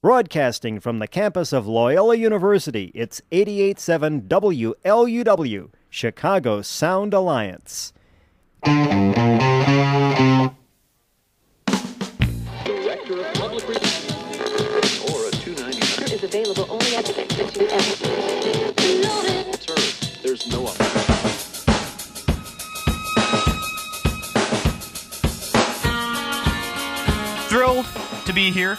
Broadcasting from the campus of Loyola University, it's 887 WLUW, Chicago Sound Alliance. Director of Public Relations or 299 is available only at the term. There's no other. Thrilled to be here.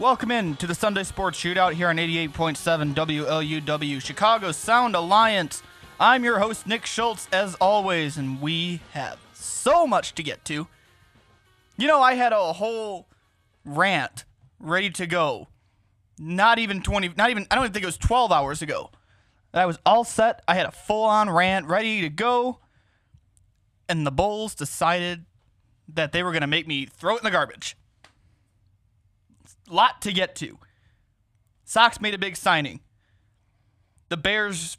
Welcome in to the Sunday Sports Shootout here on 88.7 WLUW, Chicago Sound Alliance. I'm your host, Nick Schultz, as always, and we have so much to get to. You know, I had a whole rant ready to go. Not even 20, not even, I don't even think it was 12 hours ago. I was all set. I had a full on rant ready to go. And the Bulls decided that they were going to make me throw it in the garbage. Lot to get to. Sox made a big signing. The Bears,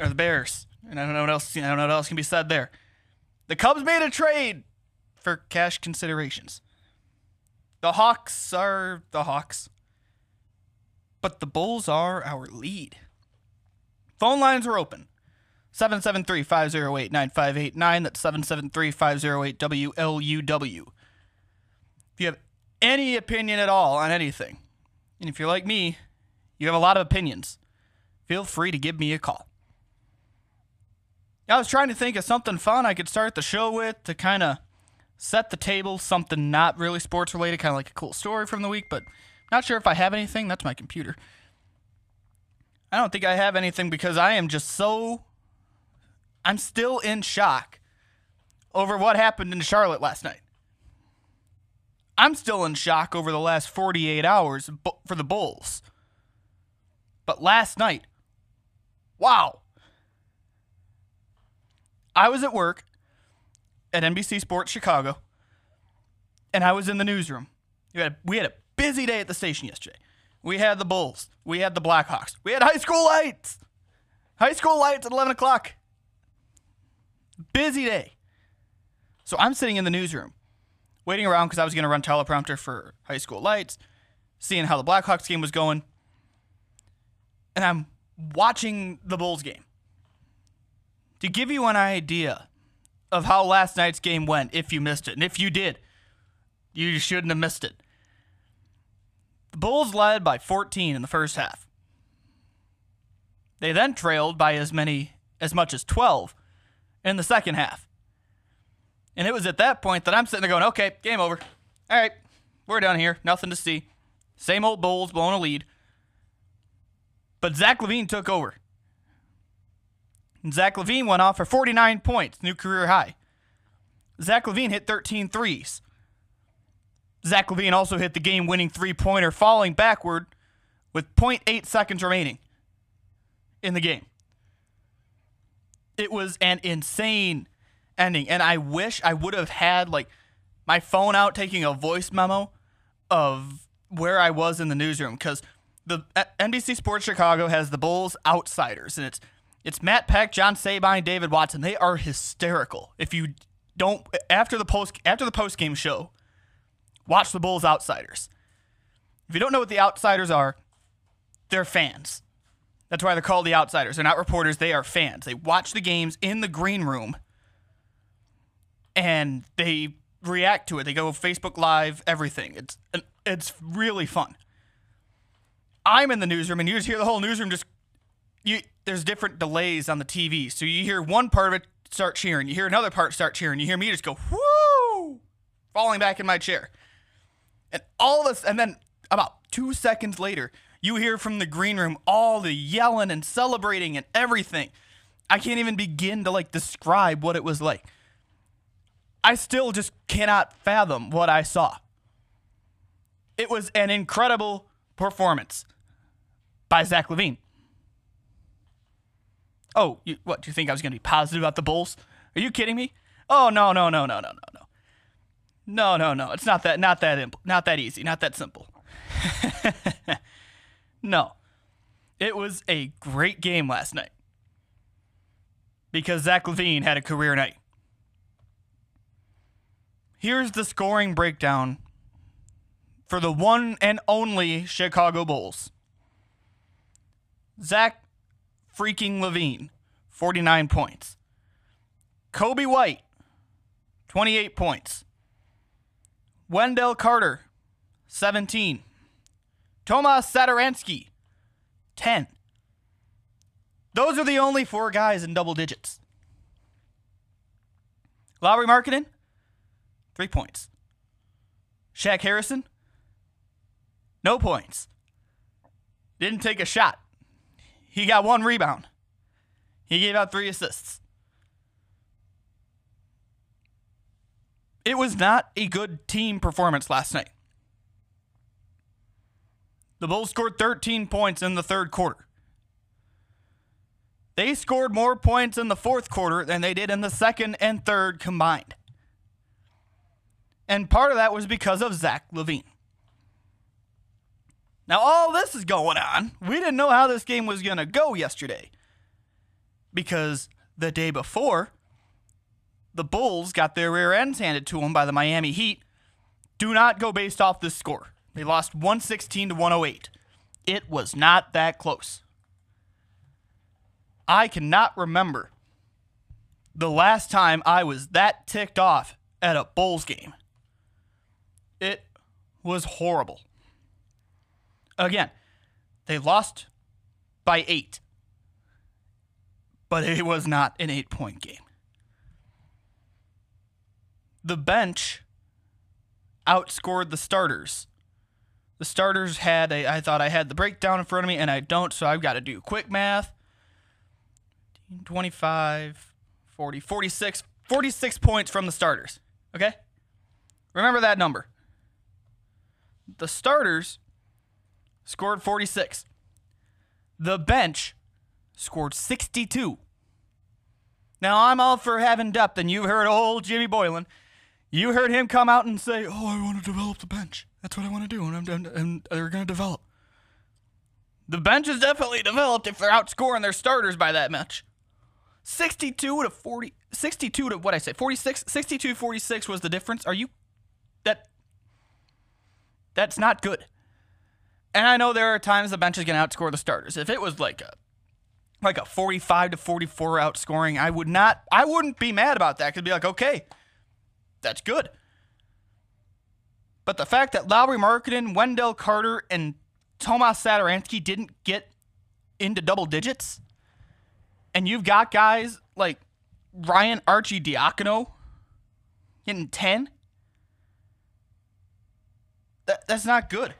or the Bears, and I don't know what else. I don't know what else can be said there. The Cubs made a trade for cash considerations. The Hawks are the Hawks, but the Bulls are our lead. Phone lines are open. 773 508 9589. That's 773 508 WLUW. If you have any opinion at all on anything, and if you're like me, you have a lot of opinions, feel free to give me a call. I was trying to think of something fun I could start the show with to kind of set the table, something not really sports related, kind of like a cool story from the week, but not sure if I have anything. That's my computer. I don't think I have anything because I am just so I'm still in shock over what happened in Charlotte last night. I'm still in shock over the last 48 hours for the Bulls. But last night, wow. I was at work at NBC Sports Chicago, and I was in the newsroom. We had, we had a busy day at the station yesterday. We had the Bulls, we had the Blackhawks, we had high school lights. High school lights at 11 o'clock. Busy day. So I'm sitting in the newsroom, waiting around because I was going to run teleprompter for high school lights, seeing how the Blackhawks game was going. And I'm watching the Bulls game. To give you an idea of how last night's game went, if you missed it, and if you did, you shouldn't have missed it. The Bulls led by 14 in the first half. They then trailed by as many as much as 12 in the second half. And it was at that point that I'm sitting there going, okay, game over. All right, we're done here. Nothing to see. Same old Bulls blowing a lead. But Zach LaVine took over. And Zach LaVine went off for 49 points, new career high. Zach LaVine hit 13 threes. Zach LaVine also hit the game winning three pointer, falling backward with 0.8 seconds remaining in the game. It was an insane ending. And I wish I would have had like my phone out taking a voice memo of where I was in the newsroom because the uh, NBC Sports Chicago has the Bulls outsiders, and it's it's Matt Peck, John Sabine, David Watson. They are hysterical. If you don't after the post after the post game show, watch the Bulls outsiders. If you don't know what the outsiders are, they're fans. That's why they're called the outsiders. They're not reporters, they are fans. They watch the games in the green room and they react to it. They go Facebook Live, everything. It's it's really fun. I'm in the newsroom, and you just hear the whole newsroom just you. There's different delays on the TV, so you hear one part of it start cheering. You hear another part start cheering. You hear me just go, whoo, falling back in my chair. And all of us, and then about two seconds later, you hear from the green room all the yelling and celebrating and everything. I can't even begin to like describe what it was like. I still just cannot fathom what I saw. It was an incredible performance by Zach LaVine. Oh, you, what? Do you think I was going to be positive about the Bulls? Are you kidding me? Oh no, no, no, no, no, no, no. No, no, no. It's not that not that imp- not that easy, not that simple. no. It was a great game last night. Because Zach LaVine had a career night. Here's the scoring breakdown for the one and only Chicago Bulls. Zach freaking LaVine, 49 points. Coby White, 28 points. Wendell Carter, 17. Tomas Satoransky, 10. Those are the only four guys in double digits. Lauri Markkanen, three points. Shaq Harrison, no points. Didn't take a shot. He got one rebound. He gave out three assists. It was not a good team performance last night. The Bulls scored 13 points in the third quarter. They scored more points in the fourth quarter than they did in the second and third combined. And part of that was because of Zach LaVine. Now, all this is going on. We didn't know how this game was going to go yesterday. Because the day before, the Bulls got their rear ends handed to them by the Miami Heat. Do not go based off this score. They lost 116 to 108. It was not that close. I cannot remember the last time I was that ticked off at a Bulls game. It was horrible. Again, they lost by eight, but it was not an eight point game. The bench outscored the starters. The starters had a, I thought I had the breakdown in front of me, and I don't, so I've got to do quick math. 25, 40, 46, 46 points from the starters. Okay? Remember that number. The starters scored 46. The bench scored 62. Now, I'm all for having depth, and you've heard old Jimmy Boylen. You heard him come out and say, Oh, I want to develop the bench. That's what I want to do, and, I'm, and, and they're going to develop. The bench is definitely developed if they're outscoring their starters by that much. 62 to 40, 62 to what I say, 46, 62 46 was the difference. Are you, that, that's not good. And I know there are times the bench is going to outscore the starters. If it was like a like a 45 to 44 outscoring, I would not I wouldn't be mad about that. Could be like, "Okay, that's good." But the fact that Lauri Markkanen, Wendell Carter and Tomas Satoransky didn't get into double digits and you've got guys like Ryan Arcidiacono getting 10 that, that's not good.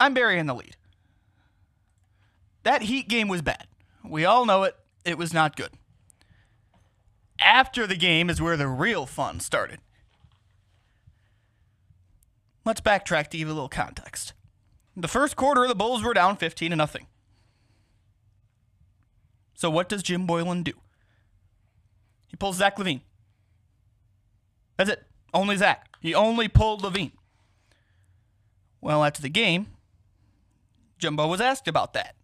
I'm burying the lead. That Heat game was bad. We all know it. It was not good. After the game is where the real fun started. Let's backtrack to give a little context. The first quarter, the Bulls were down 15 to nothing. So what does Jim Boylen do? He pulls Zach LaVine. That's it. Only Zach. He only pulled LaVine. Well, after the game, Jumbo was asked about that.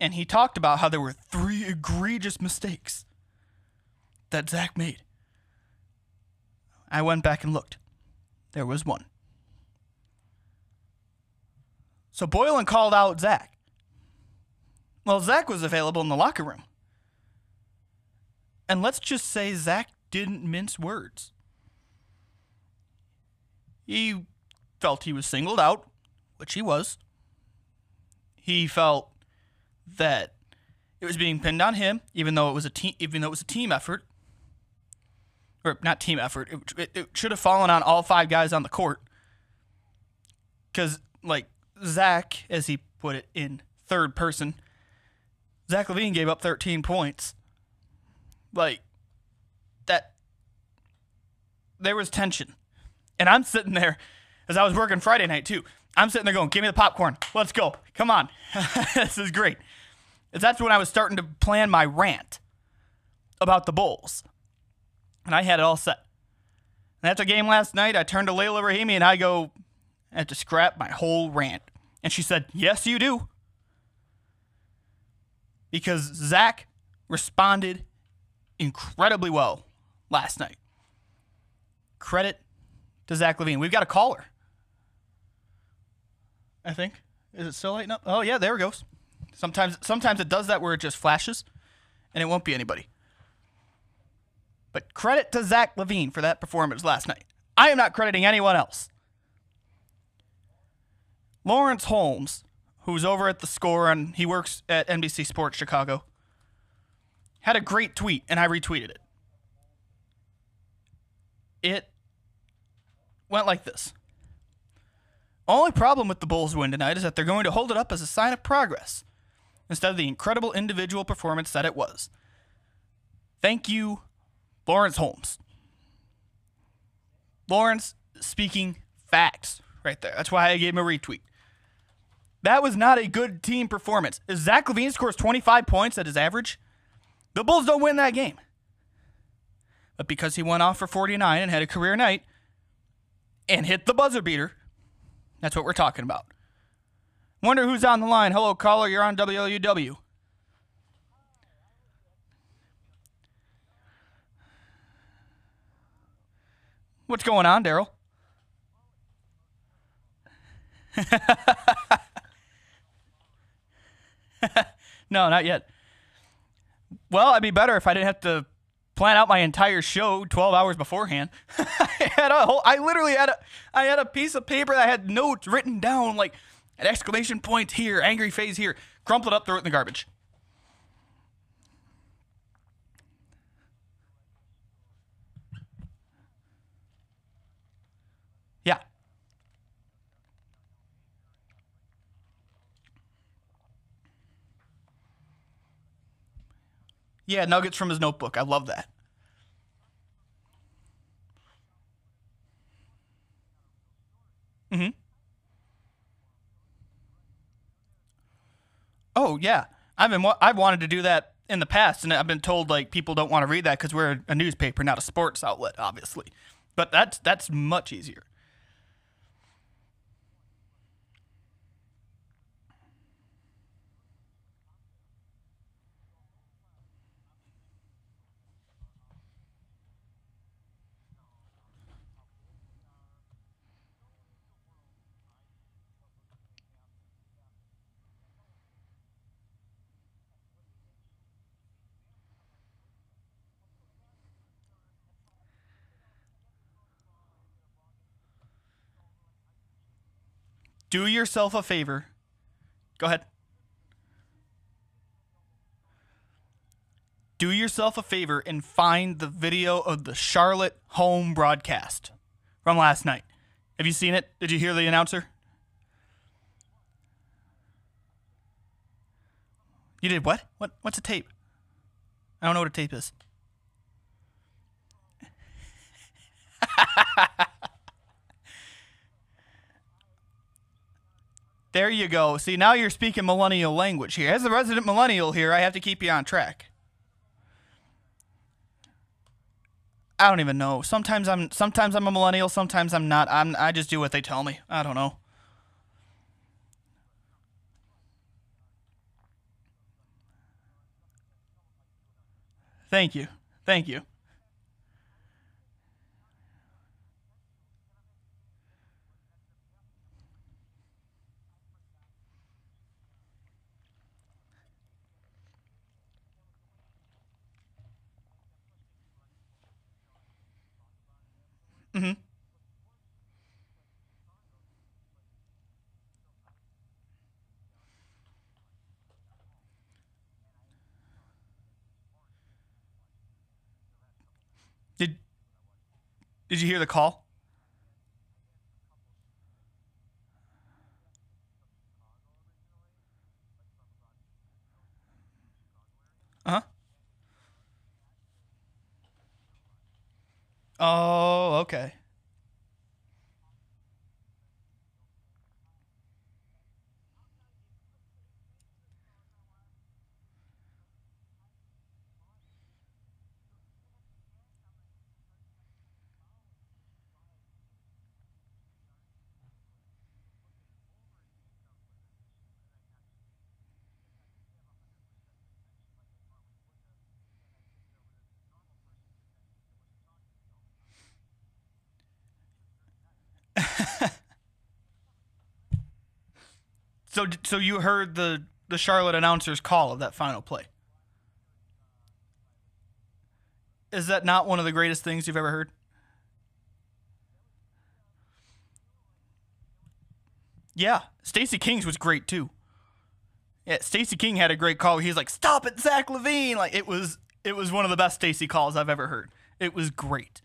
And he talked about how there were three egregious mistakes that Zach made. I went back and looked. There was one. So Boylen called out Zach. Well, Zach was available in the locker room. And let's just say Zach didn't mince words. He felt he was singled out, which he was. He felt that it was being pinned on him, even though it was a team, even though it was a team effort, or not team effort. It, it, it should have fallen on all five guys on the court. Because like Zach, as he put it in third person, Zach LaVine gave up 13 points. Like that, there was tension, and I'm sitting there as I was working Friday night too. I'm sitting there going, "Give me the popcorn. Let's go. Come on. this is great." That's when I was starting to plan my rant about the Bulls, and I had it all set. And after game last night, I turned to Laila Rahimi and I go, "I have to scrap my whole rant." And she said, "Yes, you do." Because Zach responded incredibly well last night. Credit to Zach LaVine. We've got a caller. I think. Is it still lighting up? Oh yeah, there it goes. Sometimes sometimes it does that where it just flashes and it won't be anybody. But credit to Zach LaVine for that performance last night. I am not crediting anyone else. Lawrence Holmes, who's over at the score and he works at NBC Sports Chicago, had a great tweet and I retweeted it. It went like this. Only problem with the Bulls' win tonight is that they're going to hold it up as a sign of progress instead of the incredible individual performance that it was. Thank you, Lawrence Holmes. Lawrence speaking facts right there. That's why I gave him a retweet. That was not a good team performance. If Zach LaVine scores 25 points at his average, the Bulls don't win that game. But because he went off for 49 and had a career night and hit the buzzer beater, that's what we're talking about. Wonder who's on the line. Hello, caller. You're on WLUW. What's going on, Daryl? no, not yet. Well, I'd be better if I didn't have to plan out my entire show 12 hours beforehand. I had a whole I literally had a I had a piece of paper that had notes written down like an exclamation point here, angry face here, crumple it up, throw it in the garbage. Yeah. Yeah, nuggets from his notebook. I love that. Mm-hmm. Oh yeah, I've been I've wanted to do that in the past, and I've been told like people don't want to read that because we're a newspaper, not a sports outlet, obviously. But that's that's much easier. Do yourself a favor. Go ahead. Do yourself a favor and find the video of the Charlotte home broadcast from last night. Have you seen it? Did you hear the announcer? You did what? What what's a tape? I don't know what a tape is. There you go. See, now you're speaking millennial language here. As a resident millennial here, I have to keep you on track. I don't even know. Sometimes I'm sometimes I'm a millennial, sometimes I'm not. I'm I just do what they tell me. I don't know. Thank you. Thank you. Mm-hmm. Did Did you hear the call? Oh, okay. So, you heard the the Charlotte announcer's call of that final play. Is that not one of the greatest things you've ever heard? Yeah, Stacey King's was great too. Yeah, Stacey King had a great call. He's like, "Stop it, Zach LaVine!" Like it was, it was one of the best Stacey calls I've ever heard. It was great.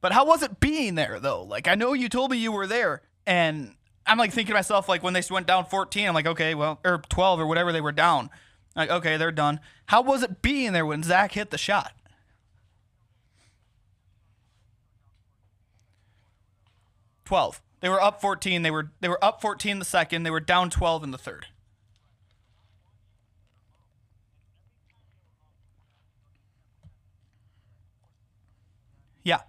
But how was it being there though? Like I know you told me you were there, and I'm like thinking to myself, like when they went down 14, I'm like, okay, well, or 12 or whatever they were down. Like, okay, they're done. How was it being there when Zach hit the shot? Twelve. They were up 14. They were they were up 14 the second. They were down 12 in the third. Yeah.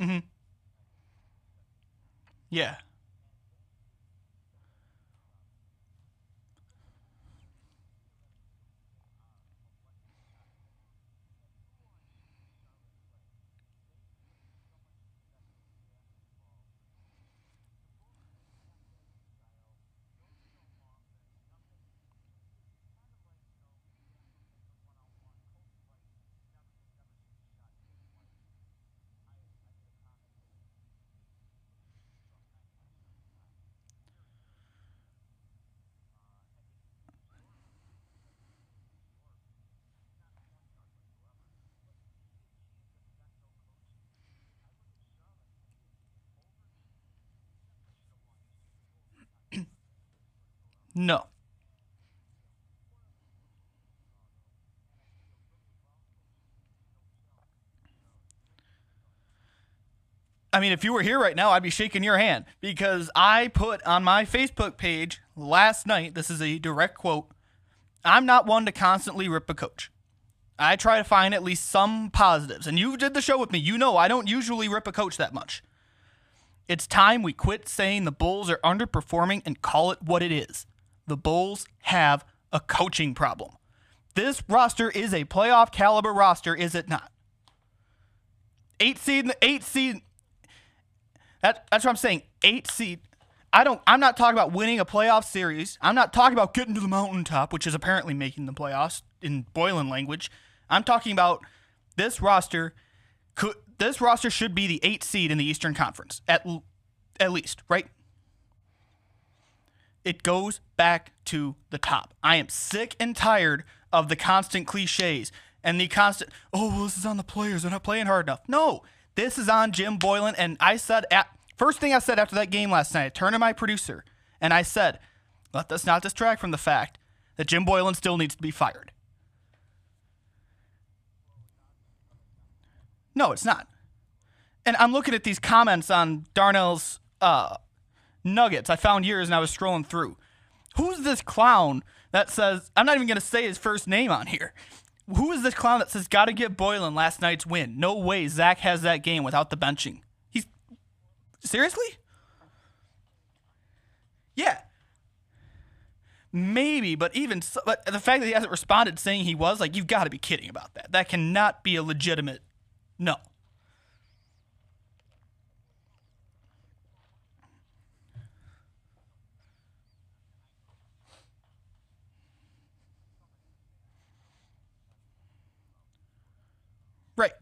Mm-hmm. Yeah. No. I mean, if you were here right now, I'd be shaking your hand because I put on my Facebook page last night, this is a direct quote I'm not one to constantly rip a coach. I try to find at least some positives. And you did the show with me. You know I don't usually rip a coach that much. It's time we quit saying the Bulls are underperforming and call it what it is. The Bulls have a coaching problem. This roster is a playoff caliber roster, is it not? Eight seed, eight seed. That, that's what I'm saying. Eight seed. I don't. I'm not talking about winning a playoff series. I'm not talking about getting to the mountaintop, which is apparently making the playoffs in Boylen language. I'm talking about this roster. Could this roster should be the eight seed in the Eastern Conference at at least, right? It goes back to the top. I am sick and tired of the constant cliches and the constant, oh, well, this is on the players. They're not playing hard enough. No, this is on Jim Boylen. And I said, at, first thing I said after that game last night, I turned to my producer and I said, let us not distract from the fact that Jim Boylen still needs to be fired. No, it's not. And I'm looking at these comments on Darnell's uh, Nuggets. I found yours and I was scrolling through. Who's this clown that says, I'm not even going to say his first name on here. Who is this clown that says, gotta get Boylen last night's win? No way Zach has that game without the benching. He's. Seriously? Yeah. Maybe, but even so, but the fact that he hasn't responded saying he was, like, you've got to be kidding about that. That cannot be a legitimate. No. Right.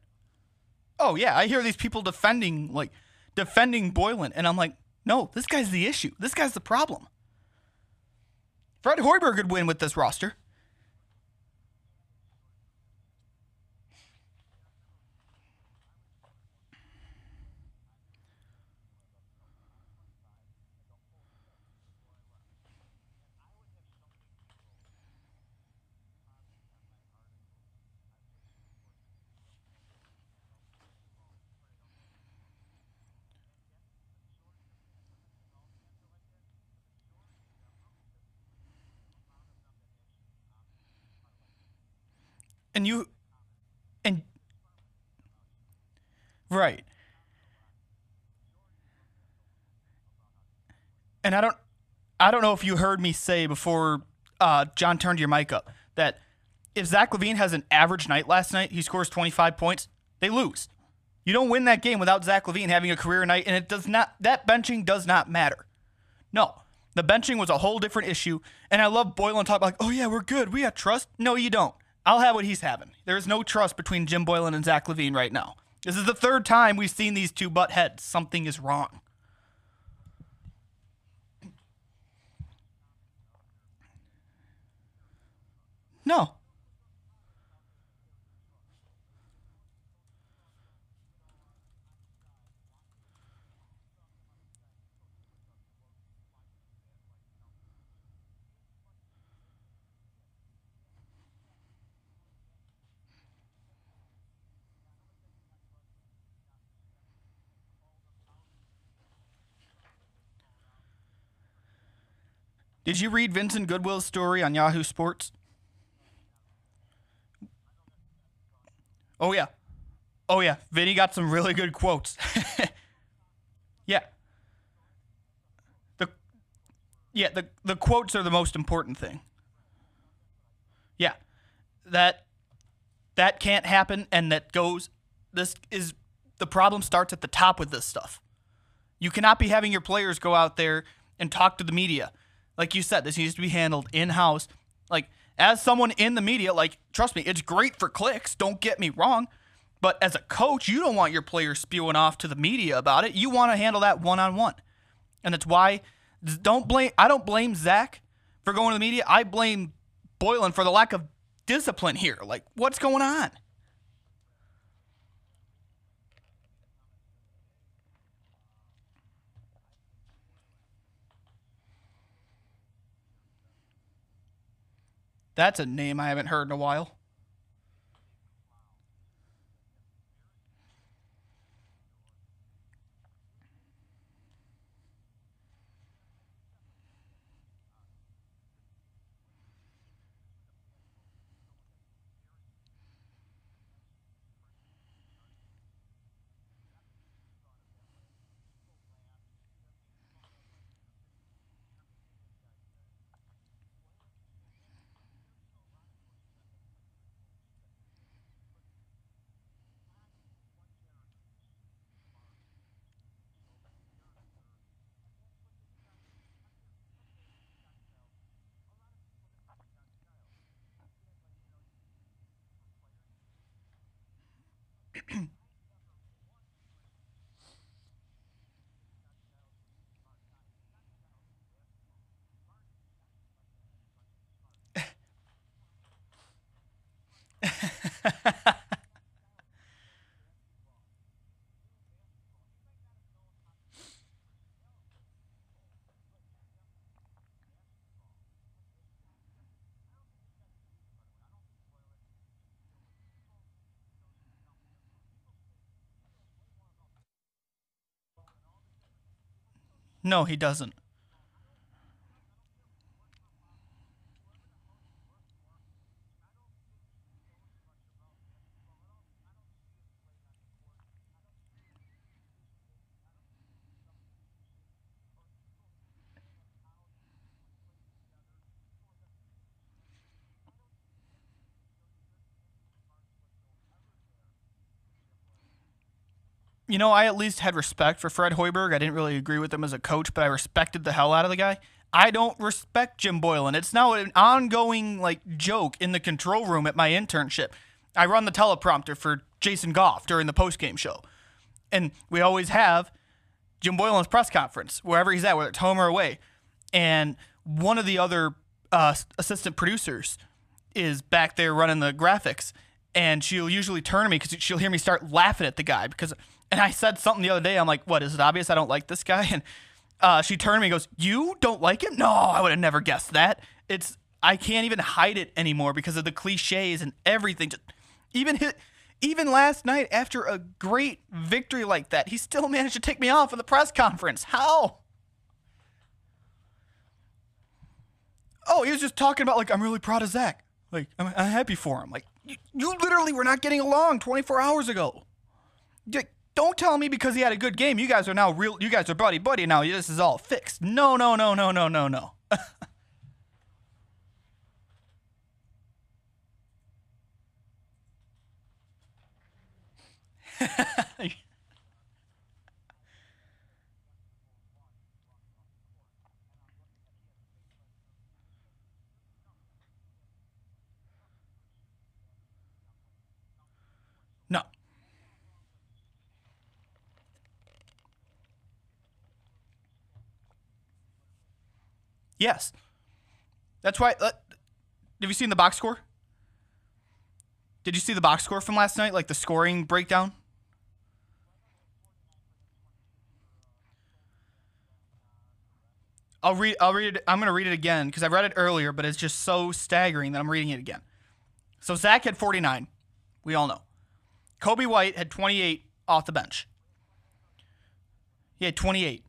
Oh yeah, I hear these people defending like defending Boylen, and I'm like, no, this guy's the issue. This guy's the problem. Fred Hoiberg could win with this roster. And you and right. And i don't i don't know if you heard me say before uh, john turned your mic up that if zach lavine has an average night last night he scores 25 points they lose. You don't win that game without zach lavine having a career night and it does not that benching does not matter. No the benching was a whole different issue and i love boylen talk like oh yeah we're good. We have trust. No you don't I'll have what he's having. There is no trust between Jim Boylen and Zach LaVine right now. This is the third time we've seen these two butt heads. Something is wrong. No. Did you read Vincent Goodwill's story on Yahoo Sports? Oh yeah. Oh yeah. Vinny got some really good quotes. yeah. The Yeah, the the quotes are the most important thing. Yeah. That that can't happen and that goes this is the problem starts at the top with this stuff. You cannot be having your players go out there and talk to the media. Like you said, this needs to be handled in house. Like, as someone in the media, like, trust me, it's great for clicks. Don't get me wrong. But as a coach, you don't want your players spewing off to the media about it. You want to handle that one on one. And that's why don't blame I don't blame Zach for going to the media. I blame Boylen for the lack of discipline here. Like, what's going on? That's a name I haven't heard in a while. Ha ha ha. No, he doesn't. You know, I at least had respect for Fred Hoiberg. I didn't really agree with him as a coach, but I respected the hell out of the guy. I don't respect Jim Boylen. It's now an ongoing like joke in the control room at my internship. I run the teleprompter for Jason Goff during the postgame show. And we always have Jim Boylen's press conference, wherever he's at, whether it's home or away. And one of the other uh, assistant producers is back there running the graphics. And she'll usually turn to me because she'll hear me start laughing at the guy because and I said something the other day. I'm like, what? Is it obvious I don't like this guy? And uh, she turned to me and goes, You don't like him? No, I would have never guessed that. It's, I can't even hide it anymore because of the cliches and everything. Just, even his, even last night, after a great victory like that, he still managed to take me off of the press conference. How? Oh, he was just talking about, like, I'm really proud of Zach. Like, I'm, I'm happy for him. Like, you, you literally were not getting along 24 hours ago. Like, don't tell me because he had a good game. You guys are now real. You guys are buddy buddy now. This is all fixed. No, no, no, no, no, no, no. Yes. That's why. Uh, have you seen the box score? Did you see the box score from last night? Like the scoring breakdown? I'll read. I'll read it. I'm gonna read it again because I read it earlier, but it's just so staggering that I'm reading it again. So Zach had 49. We all know. Coby White had 28 off the bench. He had 28.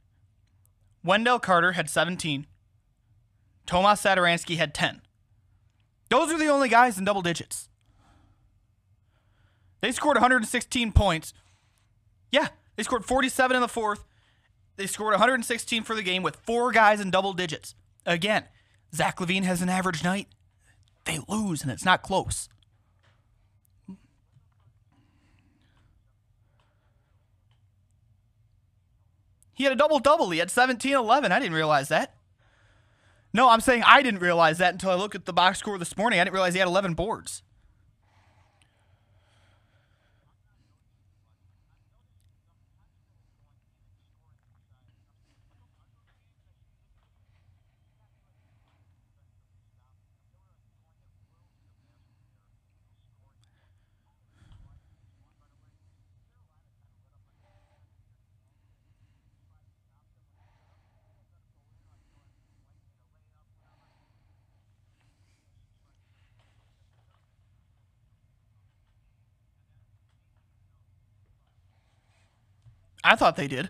Wendell Carter had 17. Tomas Satoransky had 10. Those are the only guys in double digits. They scored 116 points. Yeah, they scored 47 in the fourth. They scored 116 for the game with four guys in double digits. Again, Zach LaVine has an average night. They lose, and it's not close. He had a double double. He had 17 11. I didn't realize that. No, I'm saying I didn't realize that until I looked at the box score this morning. I didn't realize he had 11 boards. I thought they did.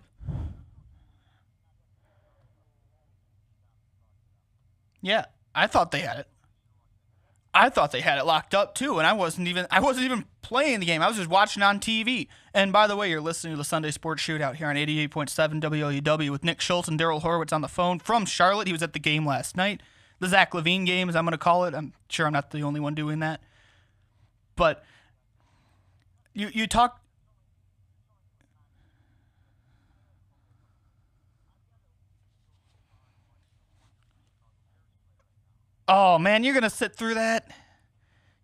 Yeah, I thought they had it. I thought they had it locked up too, and I wasn't even I wasn't even playing the game. I was just watching on TV. And by the way, you're listening to the Sunday Sports Shootout here on 88.7 WLUW with Nick Schultz and Daryl Horowitz on the phone from Charlotte. He was at the game last night, the Zach LaVine game, as I'm going to call it. I'm sure I'm not the only one doing that. But you you talk Oh man, you're gonna sit through that.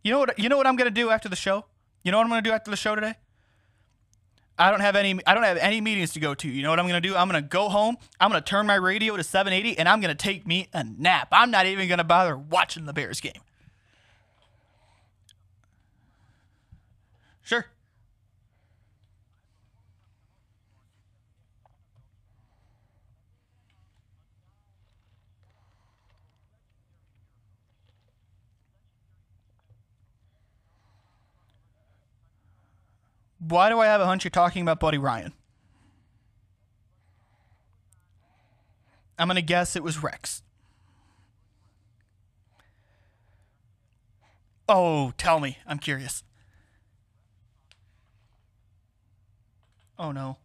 You know what? You know what I'm gonna do after the show. You know what I'm gonna do after the show today. I don't have any. I don't have any meetings to go to. You know what I'm gonna do? I'm gonna go home. I'm gonna turn my radio to 780, and I'm gonna take me a nap. I'm not even gonna bother watching the Bears game. Sure. Why do I have a hunch you're talking about Buddy Ryan? I'm gonna guess it was Rex. Oh, tell me. I'm curious. Oh no.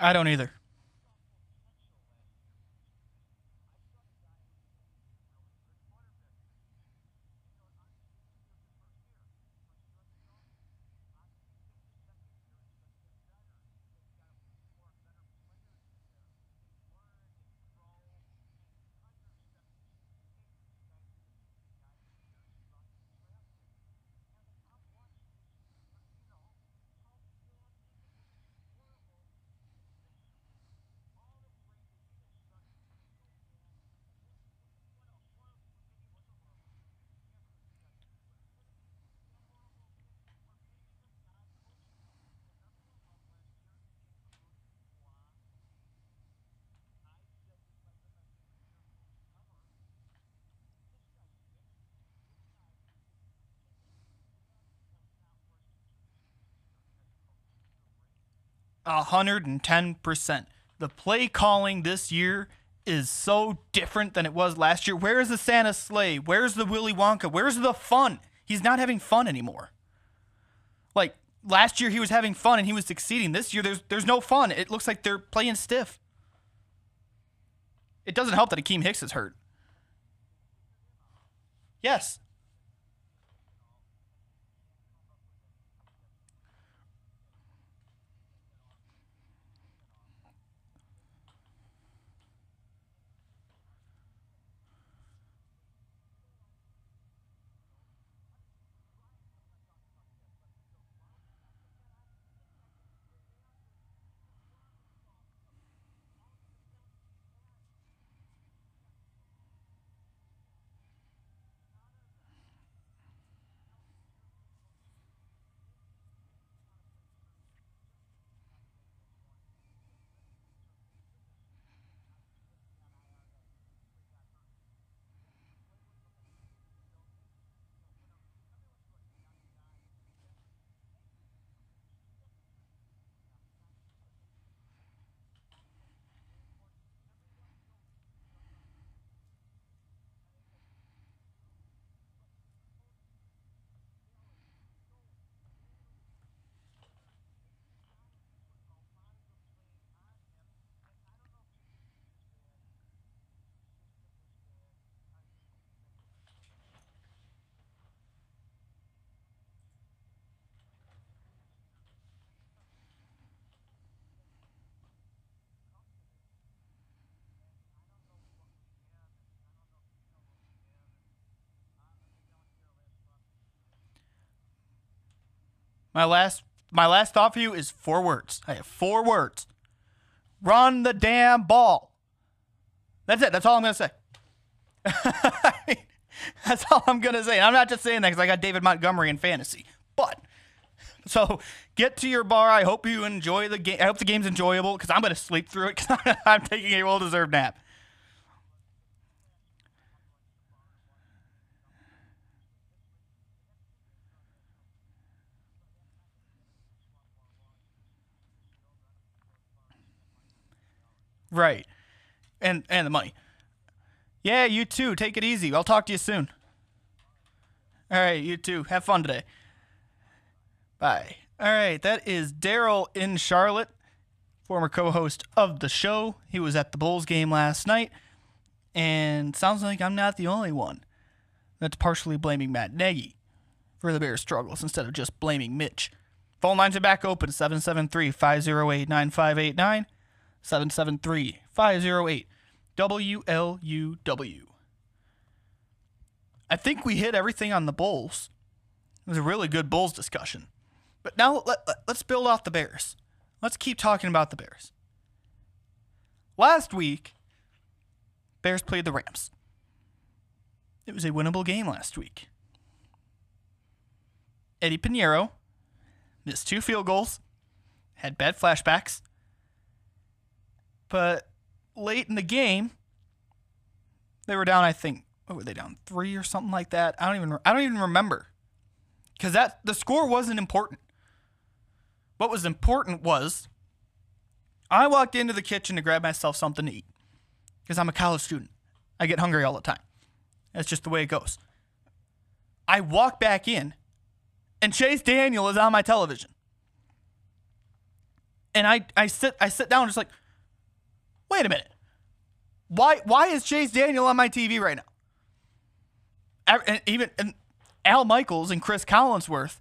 I don't either. A hundred and ten percent. The play calling this year is so different than it was last year. Where is the Santa sleigh? Where's the Willy Wonka? Where's the fun? He's not having fun anymore. Like last year, he was having fun and he was succeeding. This year, there's there's no fun. It looks like they're playing stiff. It doesn't help that Akiem Hicks is hurt. Yes. My last my last thought for you is four words. I have four words. Run the damn ball. That's it. That's all I'm gonna say. That's all I'm gonna say. I'm not just saying that because I got David Montgomery in fantasy. But so get to your bar. I hope you enjoy the game. I hope the game's enjoyable because I'm gonna sleep through it because I'm taking a well-deserved nap. Right. And and the money. Yeah, you too. Take it easy. I'll talk to you soon. All right, you too. Have fun today. Bye. All right, that is Daryl in Charlotte. former co-host of the show. He was at the Bulls game last night, and sounds like I'm not the only one that's partially blaming Matt Nagy for the Bears' struggles instead of just blaming Mitch. Phone lines are back open 773 508 9589. 773 508 WLUW. I think we hit everything on the Bulls. It was a really good Bulls discussion. But now let, let, us build off the Bears. Let's keep talking about the Bears. Last week, Bears played the Rams. It was a winnable game last week. Eddy Piñeiro missed two field goals, had bad flashbacks, but late in the game, they were down. I think what were they down three or something like that? I don't even I don't even remember because that the score wasn't important. What was important was I walked into the kitchen to grab myself something to eat because I'm a college student. I get hungry all the time. That's just the way it goes. I walk back in, and Chase Daniel is on my television. And I, I sit I sit down just like, wait a minute. Why why is Chase Daniel on my TV right now? And even and Al Michaels and Chris Collinsworth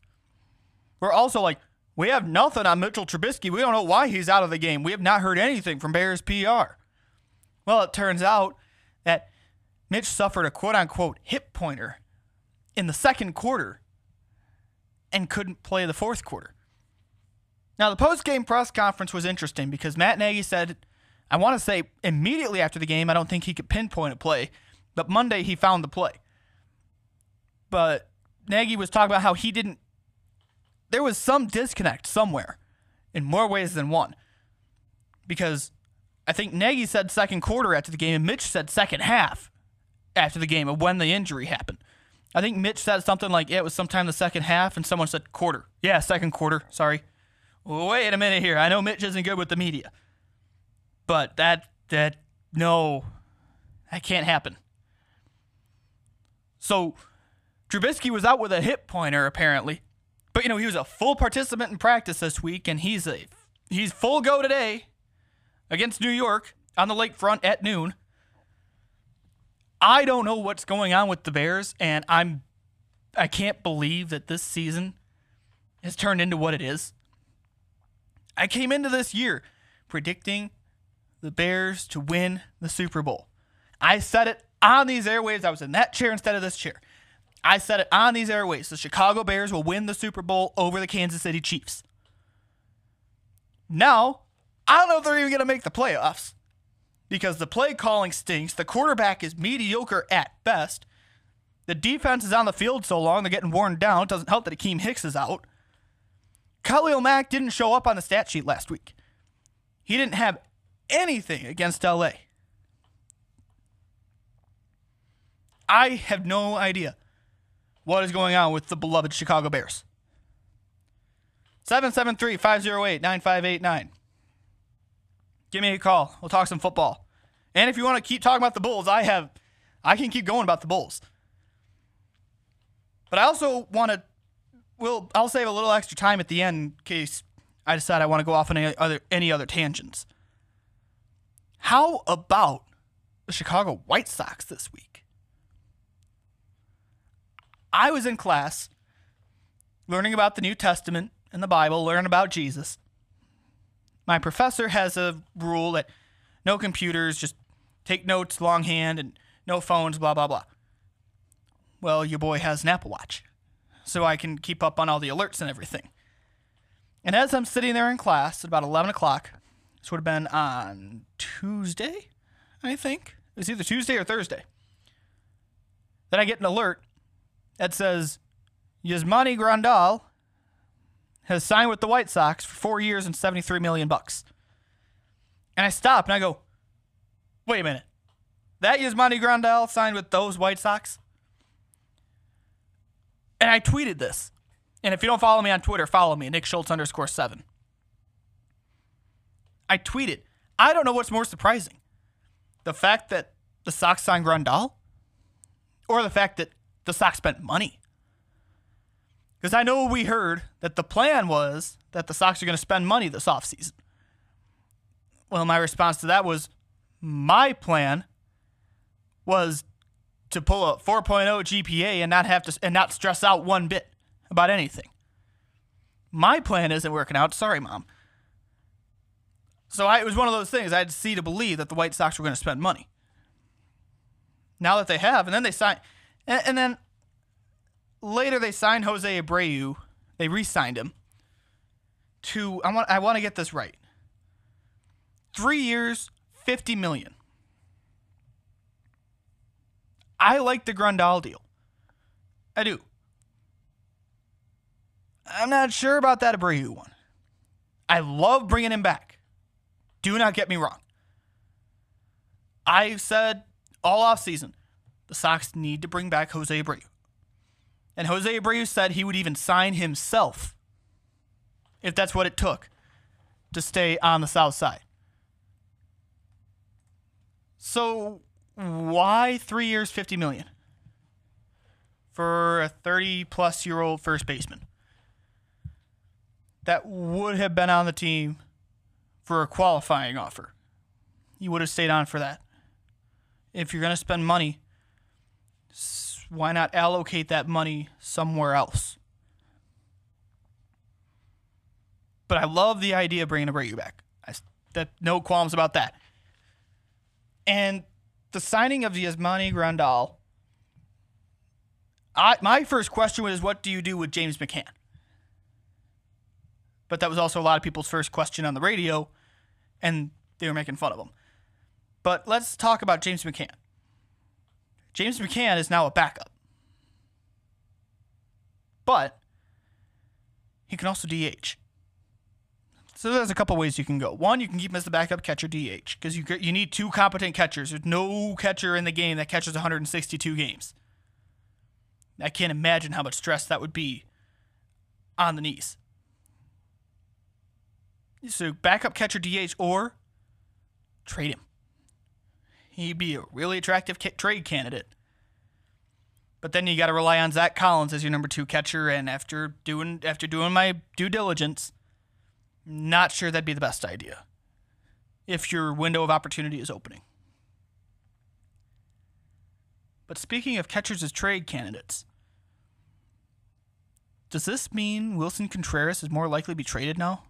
were also like, we have nothing on Mitchell Trubisky. We don't know why he's out of the game. We have not heard anything from Bears PR. Well, it turns out that Mitch suffered a quote unquote hip pointer in the second quarter and couldn't play the fourth quarter. Now, the post game press conference was interesting because Matt Nagy said, I want to say immediately after the game, I don't think he could pinpoint a play, but Monday he found the play. But Nagy was talking about how he didn't, there was some disconnect somewhere in more ways than one. Because I think Nagy said second quarter after the game, and Mitch said second half after the game of when the injury happened. I think Mitch said something like, yeah, it was sometime the second half, and someone said quarter. Yeah, second quarter. Sorry. Wait a minute here. I know Mitch isn't good with the media. But that, that, no, that can't happen. So, Trubisky was out with a hip pointer, apparently. But, you know, he was a full participant in practice this week, and he's a he's full go today against New York on the lakefront at noon. I don't know what's going on with the Bears, and I'm I can't believe that this season has turned into what it is. I came into this year predicting the Bears to win the Super Bowl. I said it on these airwaves. I was in that chair instead of this chair. I said it on these airwaves. The Chicago Bears will win the Super Bowl over the Kansas City Chiefs. Now, I don't know if they're even going to make the playoffs because the play calling stinks. The quarterback is mediocre at best. The defense is on the field so long they're getting worn down. It doesn't help that Akiem Hicks is out. Khalil Mack didn't show up on the stat sheet last week. He didn't have anything against LA. I have no idea what is going on with the beloved Chicago Bears. 773 508 9589. Give me a call. We'll talk some football. And if you want to keep talking about the Bulls, I have I can keep going about the Bulls. But I also want to well, I'll save a little extra time at the end in case I decide I want to go off on any other any other tangents. How about the Chicago White Sox this week? I was in class learning about the New Testament and the Bible, learning about Jesus. My professor has a rule that no computers, just take notes longhand and no phones, blah, blah, blah. Well, your boy has an Apple Watch, so I can keep up on all the alerts and everything. And as I'm sitting there in class at about 11 o'clock, this would have been on Tuesday, I think. It was either Tuesday or Thursday. Then I get an alert that says Yasmani Grandal has signed with the White Sox for four years and 73 million bucks. And I stop and I go, wait a minute. That Yasmani Grandal signed with those White Sox? And I tweeted this. And if you don't follow me on Twitter, follow me, Nick Schultz underscore seven. I tweeted, I don't know what's more surprising. The fact that the Sox signed Grandal or the fact that the Sox spent money. Because I know we heard that the plan was that the Sox are going to spend money this offseason. Well, my response to that was my plan was to pull a 4.0 GPA and not have to and not stress out one bit about anything. My plan isn't working out. Sorry, mom. So I, it was one of those things I had to see to believe that the White Sox were going to spend money. Now that they have, and then they signed, and, and then later they signed Jose Abreu. They re-signed him to I want I want to get this right. Three years, fifty million. I like the Grandal deal. I do. I'm not sure about that Abreu one. I love bringing him back. Do not get me wrong. I've said all offseason the Sox need to bring back Jose Abreu. And Jose Abreu said he would even sign himself if that's what it took to stay on the south side. So why three years, fifty million for a thirty-plus year old first baseman that would have been on the team for a qualifying offer? You would have stayed on for that. If you're going to spend money, why not allocate that money somewhere else? But I love the idea of bringing Abreu back. I, that no qualms about that. And the signing of Yasmani Grandal, I, my first question was, what do you do with James McCann? But that was also a lot of people's first question on the radio, and they were making fun of him. But let's talk about James McCann. James McCann is now a backup. But he can also DH. So there's a couple ways you can go. One, you can keep him as the backup catcher DH because you you need two competent catchers. There's no catcher in the game that catches 162 games. I can't imagine how much stress that would be on the knees. So backup catcher DH or trade him. He'd be a really attractive ca- trade candidate. But then you got to rely on Zack Collins as your number two catcher, and after doing after doing my due diligence, not sure that'd be the best idea. If your window of opportunity is opening. But speaking of catchers as trade candidates, does this mean Willson Contreras is more likely to be traded now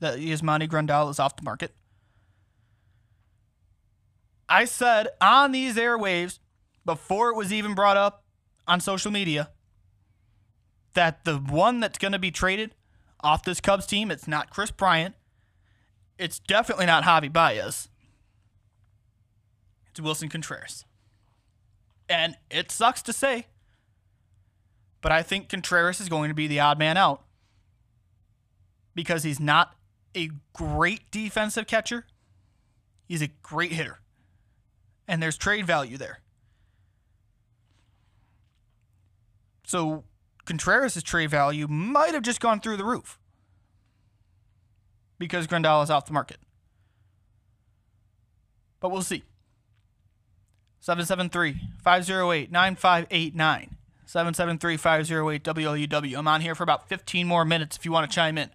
that Yasmani Grandal is off the market? I said on these airwaves before it was even brought up on social media that the one that's going to be traded off this Cubs team, it's not Kris Bryant. It's definitely not Javy Baez. It's Willson Contreras. And it sucks to say, but I think Contreras is going to be the odd man out because he's not a great defensive catcher. He's a great hitter. And there's trade value there. So Contreras' trade value might have just gone through the roof because Grandal is off the market. But we'll see. 773 508 9589. 773 508 WLUW. I'm on here for about 15 more minutes if you want to chime in.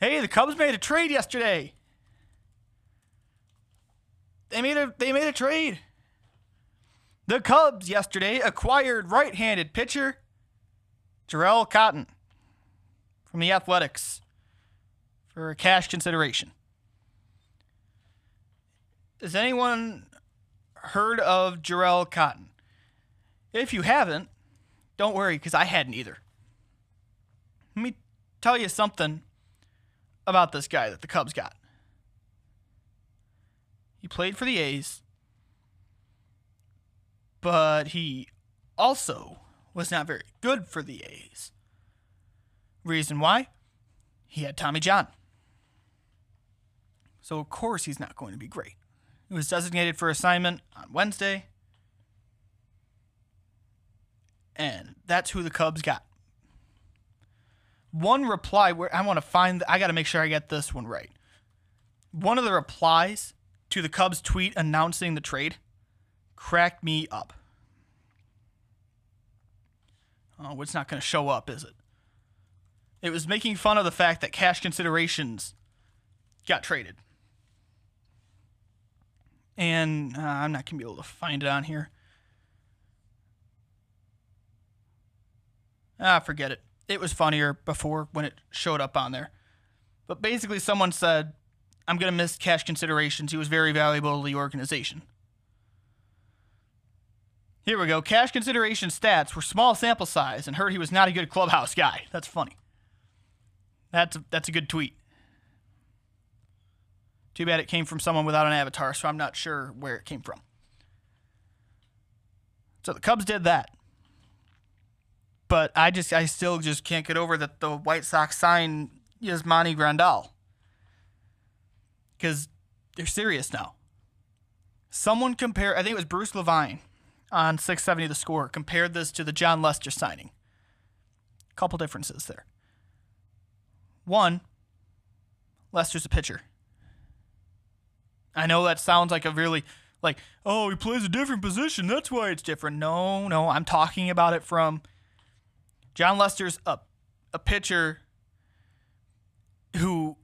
Hey, the Cubs made a trade yesterday. They made a they made a trade. The Cubs yesterday acquired right-handed pitcher Jharel Cotton from the Athletics for a cash consideration. Has anyone heard of Jharel Cotton? If you haven't, don't worry because I hadn't either. Let me tell you something about this guy that the Cubs got. He played for the A's, but he also was not very good for the A's. Reason why? He had Tommy John. So, of course, he's not going to be great. He was designated for assignment on Wednesday, and that's who the Cubs got. One reply where I want to find, I got to make sure I get this one right. One of the replies to the Cubs tweet announcing the trade cracked me up. Oh, it's not going to show up, is it? It was making fun of the fact that cash considerations got traded. and uh, I'm not gonna be able to find it on here. Ah, forget it. It was funnier before when it showed up on there. But basically, someone said, I'm going to miss cash considerations. He was very valuable to the organization. Here we go. Cash consideration stats were small sample size and heard he was not a good clubhouse guy. That's funny. That's a, that's a good tweet. Too bad it came from someone without an avatar, so I'm not sure where it came from. So the Cubs did that. But I just I still just can't get over that the White Sox signed Yasmani Grandal. Cuz they're serious now. Someone compare I think it was Bruce Levine on 670 the score compared this to the Jon Lester signing. Couple differences there. One, Lester's a pitcher. I know that sounds like a really like, oh, he plays a different position. That's why it's different. No, no, I'm talking about it from Jon Lester's a, a pitcher who,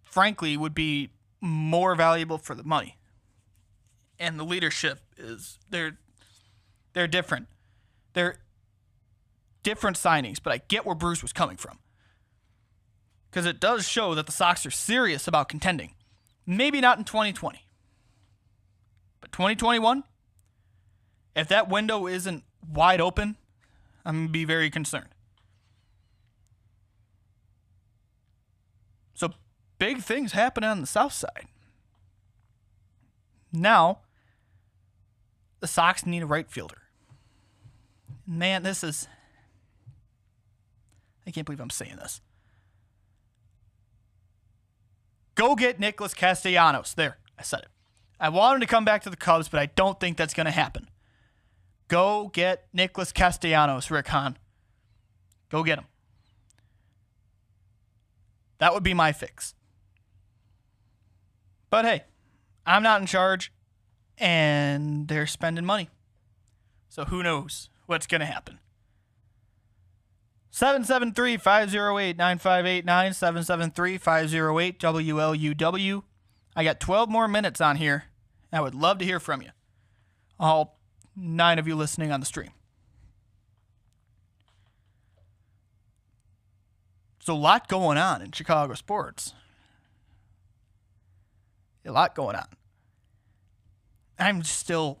frankly, would be more valuable for the money. And the leadership is they're they're different. They're different signings, but I get where Bruce was coming from. Because it does show that the Sox are serious about contending. Maybe not in 2020. But 2021, if that window isn't wide open, I'm going to be very concerned. So, big things happen on the south side. Now, the Sox need a right fielder. Man, this is. I can't believe I'm saying this. Go get Nicholas Castellanos. There, I said it. I want him to come back to the Cubs, but I don't think that's going to happen. Go get Nicholas Castellanos, Rick Hahn. Go get him. That would be my fix. But hey, I'm not in charge, and they're spending money. So who knows what's going to happen? 773 508 9589, 773 508 WLUW. I got 12 more minutes on here. I would love to hear from you. All nine of you listening on the stream. So, a lot going on in Chicago sports. A lot going on. I'm still.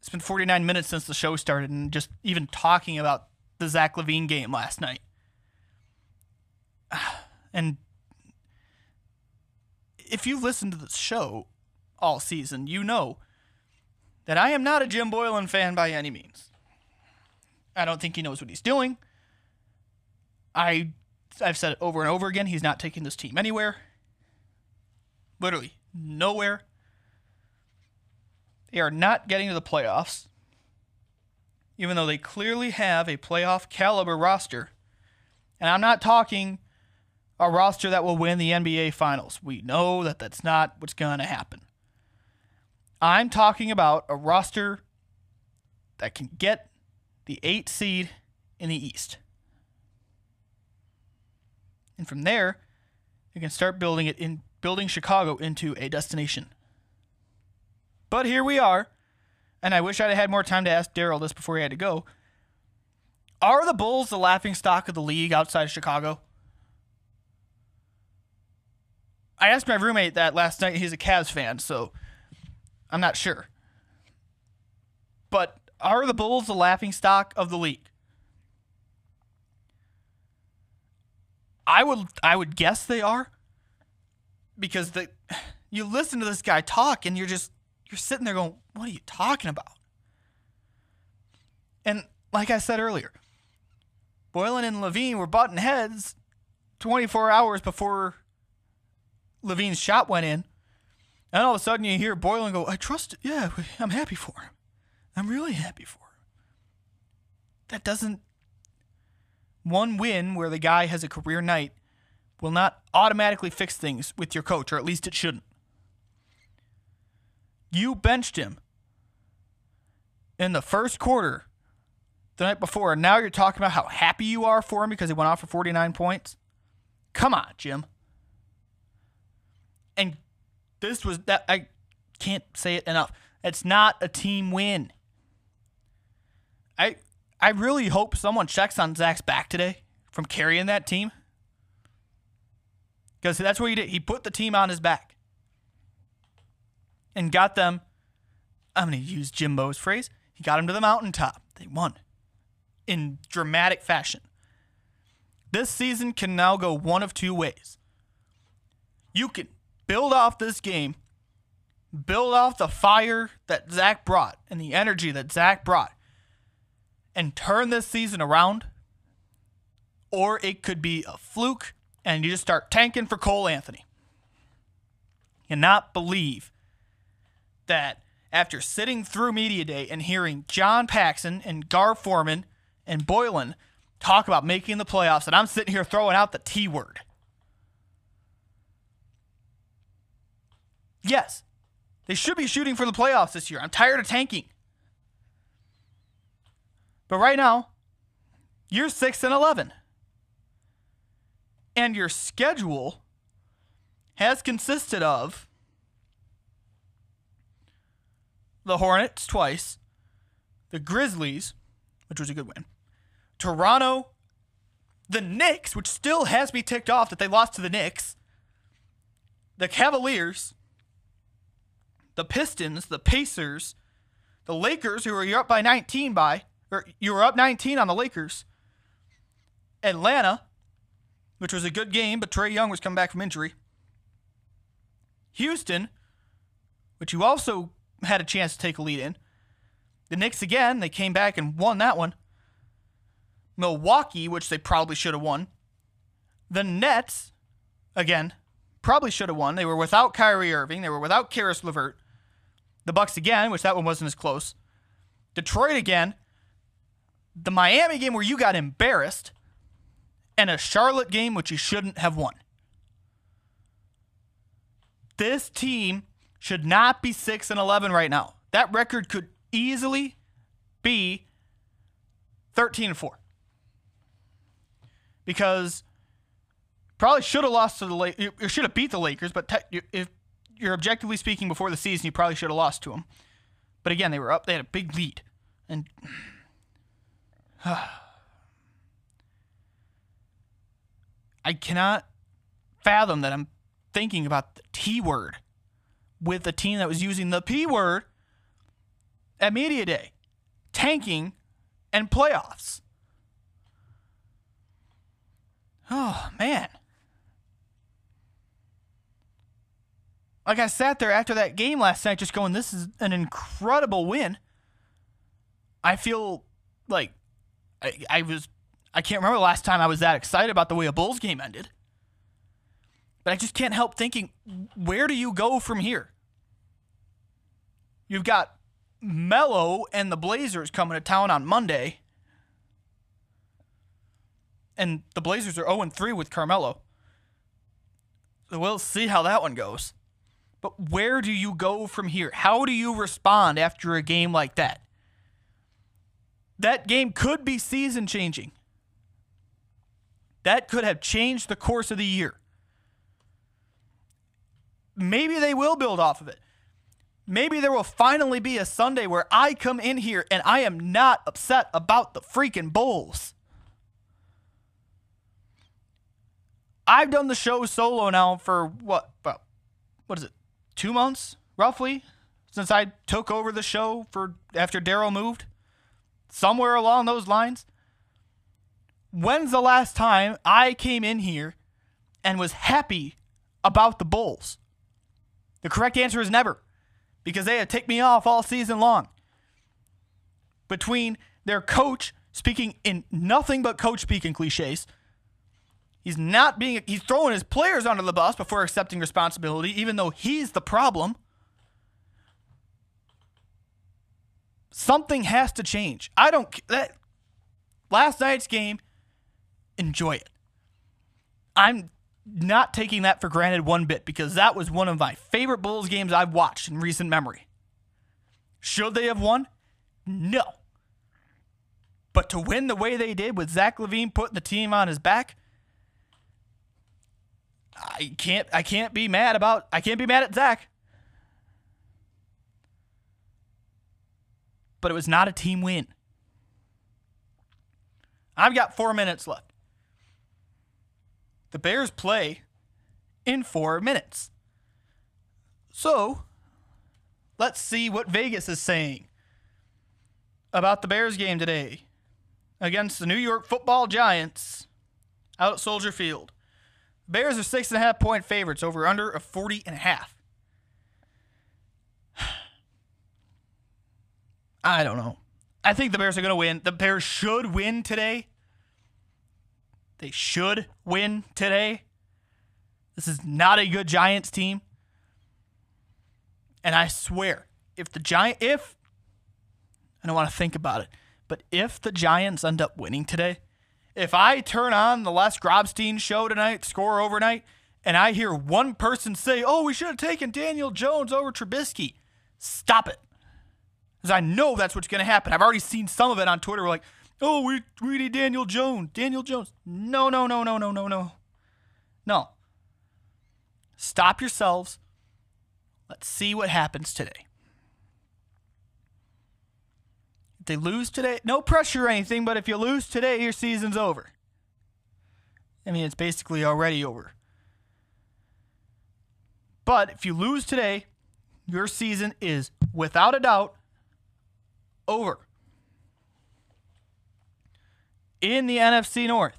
It's been 49 minutes since the show started, and just even talking about the Zach LaVine game last night. And if you've listened to the show all season, you know that I am not a Jim Boylen fan by any means. I don't think he knows what he's doing. I I've said it over and over again, he's not taking this team anywhere. Literally nowhere. They are not getting to the playoffs. Even though they clearly have a playoff caliber roster. And I'm not talking a roster that will win the NBA finals. We know that that's not what's going to happen. I'm talking about a roster that can get the eight seed in the East. And from there, you can start building it in building Chicago into a destination. But here we are, and I wish I'd had more time to ask Daryl this before he had to go. Are the Bulls the laughing stock of the league outside of Chicago? I asked my roommate that last night. He's a Cavs fan, so I'm not sure. But are the Bulls the laughing stock of the league? I would I would guess they are. Because the you listen to this guy talk and you're just you're sitting there going, "What are you talking about?" And like I said earlier, Boylen and LaVine were butting heads 24 hours before LaVine's shot went in. And all of a sudden you hear Boylen go, I trust, yeah, I'm happy for him. I'm really happy for him. That doesn't, one win where the guy has a career night will not automatically fix things with your coach, or at least it shouldn't. You benched him in the first quarter the night before, and now you're talking about how happy you are for him because he went off for 49 points. Come on, Jim. And this was that I can't say it enough. It's not a team win. I I really hope someone checks on Zach's back today from carrying that team. Because that's what he did. He put the team on his back and got them. I'm going to use Jimbo's phrase. He got them to the mountaintop. They won in dramatic fashion. This season can now go one of two ways. You can build off this game, build off the fire that Zach brought and the energy that Zach brought, and turn this season around, or it could be a fluke and you just start tanking for Cole Anthony. You cannot believe that after sitting through Media Day and hearing John Paxson and Gar Forman and Boylen talk about making the playoffs, and I'm sitting here throwing out the T word. Yes, they should be shooting for the playoffs this year. I'm tired of tanking. But right now, you're 6 and 11. And your schedule has consisted of the Hornets twice, the Grizzlies, which was a good win, Toronto, the Knicks, which still has me ticked off that they lost to the Knicks, the Cavaliers, the Pistons, the Pacers, the Lakers, who were up by 19 by, or you were up 19 on the Lakers, Atlanta, which was a good game, but Trae Young was coming back from injury. Houston, which you also had a chance to take a lead in. The Knicks again, they came back and won that one. Milwaukee, which they probably should have won. The Nets, again, probably should have won. They were without Kyrie Irving. They were without Caris LeVert. The Bucks again, which that one wasn't as close. Detroit again. The Miami game where you got embarrassed. And a Charlotte game which you shouldn't have won. This team should not be 6 and 11 right now. That record could easily be 13 and 4. Because probably should have lost to the Lakers. You should have beat the Lakers, but te- if you're objectively speaking before the season, you probably should have lost to them. But again, they were up. They had a big lead. And I cannot fathom that I'm thinking about the T word with a team that was using the P word at Media Day tanking and playoffs. Oh, man. Like I sat there after that game last night just going, this is an incredible win. I feel like I, I was, I can't remember the last time I was that excited about the way a Bulls game ended. But I just can't help thinking, where do you go from here? You've got Melo and the Blazers coming to town on Monday. And the Blazers are 0 3 with Carmelo. So we'll see how that one goes. But where do you go from here? How do you respond after a game like that? That game could be season changing. That could have changed the course of the year. Maybe they will build off of it. Maybe there will finally be a Sunday where I come in here and I am not upset about the freaking Bulls. I've done the show solo now for what what is it? 2 months roughly since I took over the show for after Daryl moved. Somewhere along those lines. When's the last time I came in here and was happy about the Bulls? The correct answer is never because they have ticked me off all season long. Between their coach speaking in nothing but coach speaking cliches, he's not being, he's throwing his players under the bus before accepting responsibility, even though he's the problem. Something has to change. I don't, that, last night's game, enjoy it. I'm not taking that for granted one bit because that was one of my favorite Bulls games I've watched in recent memory. Should they have won? No. But to win the way they did with Zach LaVine putting the team on his back, I can't I can't be mad about I can't be mad at Zach. but it was not a team win. I've got four minutes left. The Bears play in four minutes. So, let's see what Vegas is saying about the Bears game today against the New York football Giants out at Soldier Field. Bears are six and a half point favorites over under of 40 and a half. I don't know. I think the Bears are going to win. The Bears should win today. They should win today. This is not a good Giants team. And I swear, if the Giant if I don't want to think about it, but if the Giants end up winning today, if I turn on the Les Grobstein show tonight, score overnight, and I hear one person say, "Oh, we should have taken Daniel Jones over Trubisky," stop it, because I know that's what's going to happen. I've already seen some of it on Twitter. We're like, "Oh, we we need Daniel Jones, Daniel Jones." No, no, no, no, no, no, no, no. Stop yourselves. Let's see what happens today. If they lose today, no pressure or anything, but if you lose today, your season's over. I mean, it's basically already over. But if you lose today, your season is without a doubt over. In the NFC North,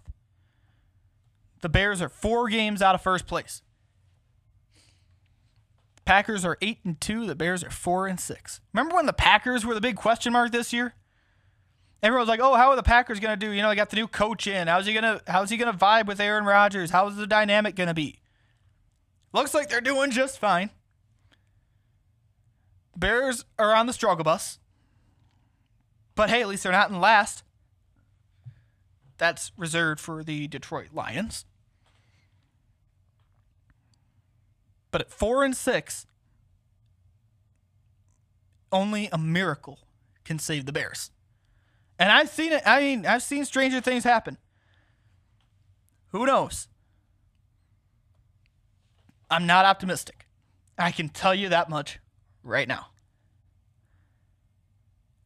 the Bears are four games out of first place. Packers are eight and two. The Bears are four and six. Remember when the Packers were the big question mark this year? Everyone was like, "Oh, how are the Packers going to do? You know, they got the new coach in. How's he gonna How's he gonna vibe with Aaron Rodgers? How's the dynamic going to be?" Looks like they're doing just fine. The Bears are on the struggle bus, but hey, at least they're not in last. That's reserved for the Detroit Lions. But at four and six, only a miracle can save the Bears. And I've seen it. I mean, I've seen stranger things happen. Who knows? I'm not optimistic. I can tell you that much right now.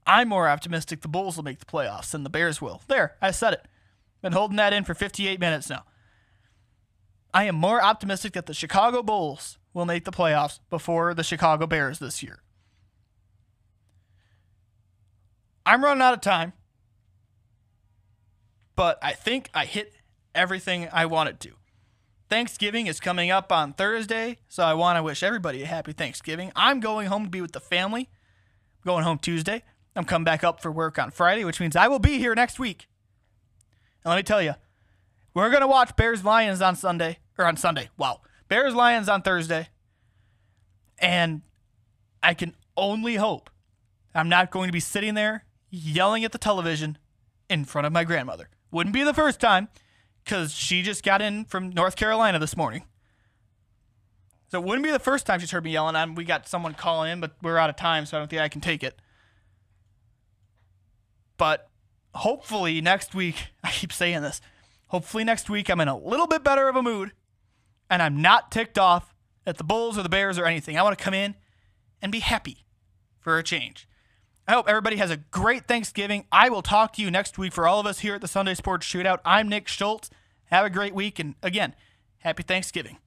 I'm more optimistic the Bulls will make the playoffs than the Bears will. There, I said it. Been holding that in for 58 minutes now. I am more optimistic that the Chicago Bulls will make the playoffs before the Chicago Bears this year. I'm running out of time, but I think I hit everything I wanted to. Thanksgiving is coming up on Thursday, so I want to wish everybody a happy Thanksgiving. I'm going home to be with the family. I'm going home Tuesday. I'm coming back up for work on Friday, which means I will be here next week. And let me tell you, we're going to watch Bears Lions on Sunday, or on Sunday. Wow. Bears Lions on Thursday. And I can only hope I'm not going to be sitting there yelling at the television in front of my grandmother. Wouldn't be the first time because she just got in from North Carolina this morning. So it wouldn't be the first time she's heard me yelling. I'm, we got someone calling in, but we're out of time, so I don't think I can take it. But hopefully next week, I keep saying this, hopefully next week I'm in a little bit better of a mood and I'm not ticked off at the Bulls or the Bears or anything. I want to come in and be happy for a change. I hope everybody has a great Thanksgiving. I will talk to you next week for all of us here at the Sunday Sports Shootout. I'm Nick Schultz. Have a great week. And again, happy Thanksgiving.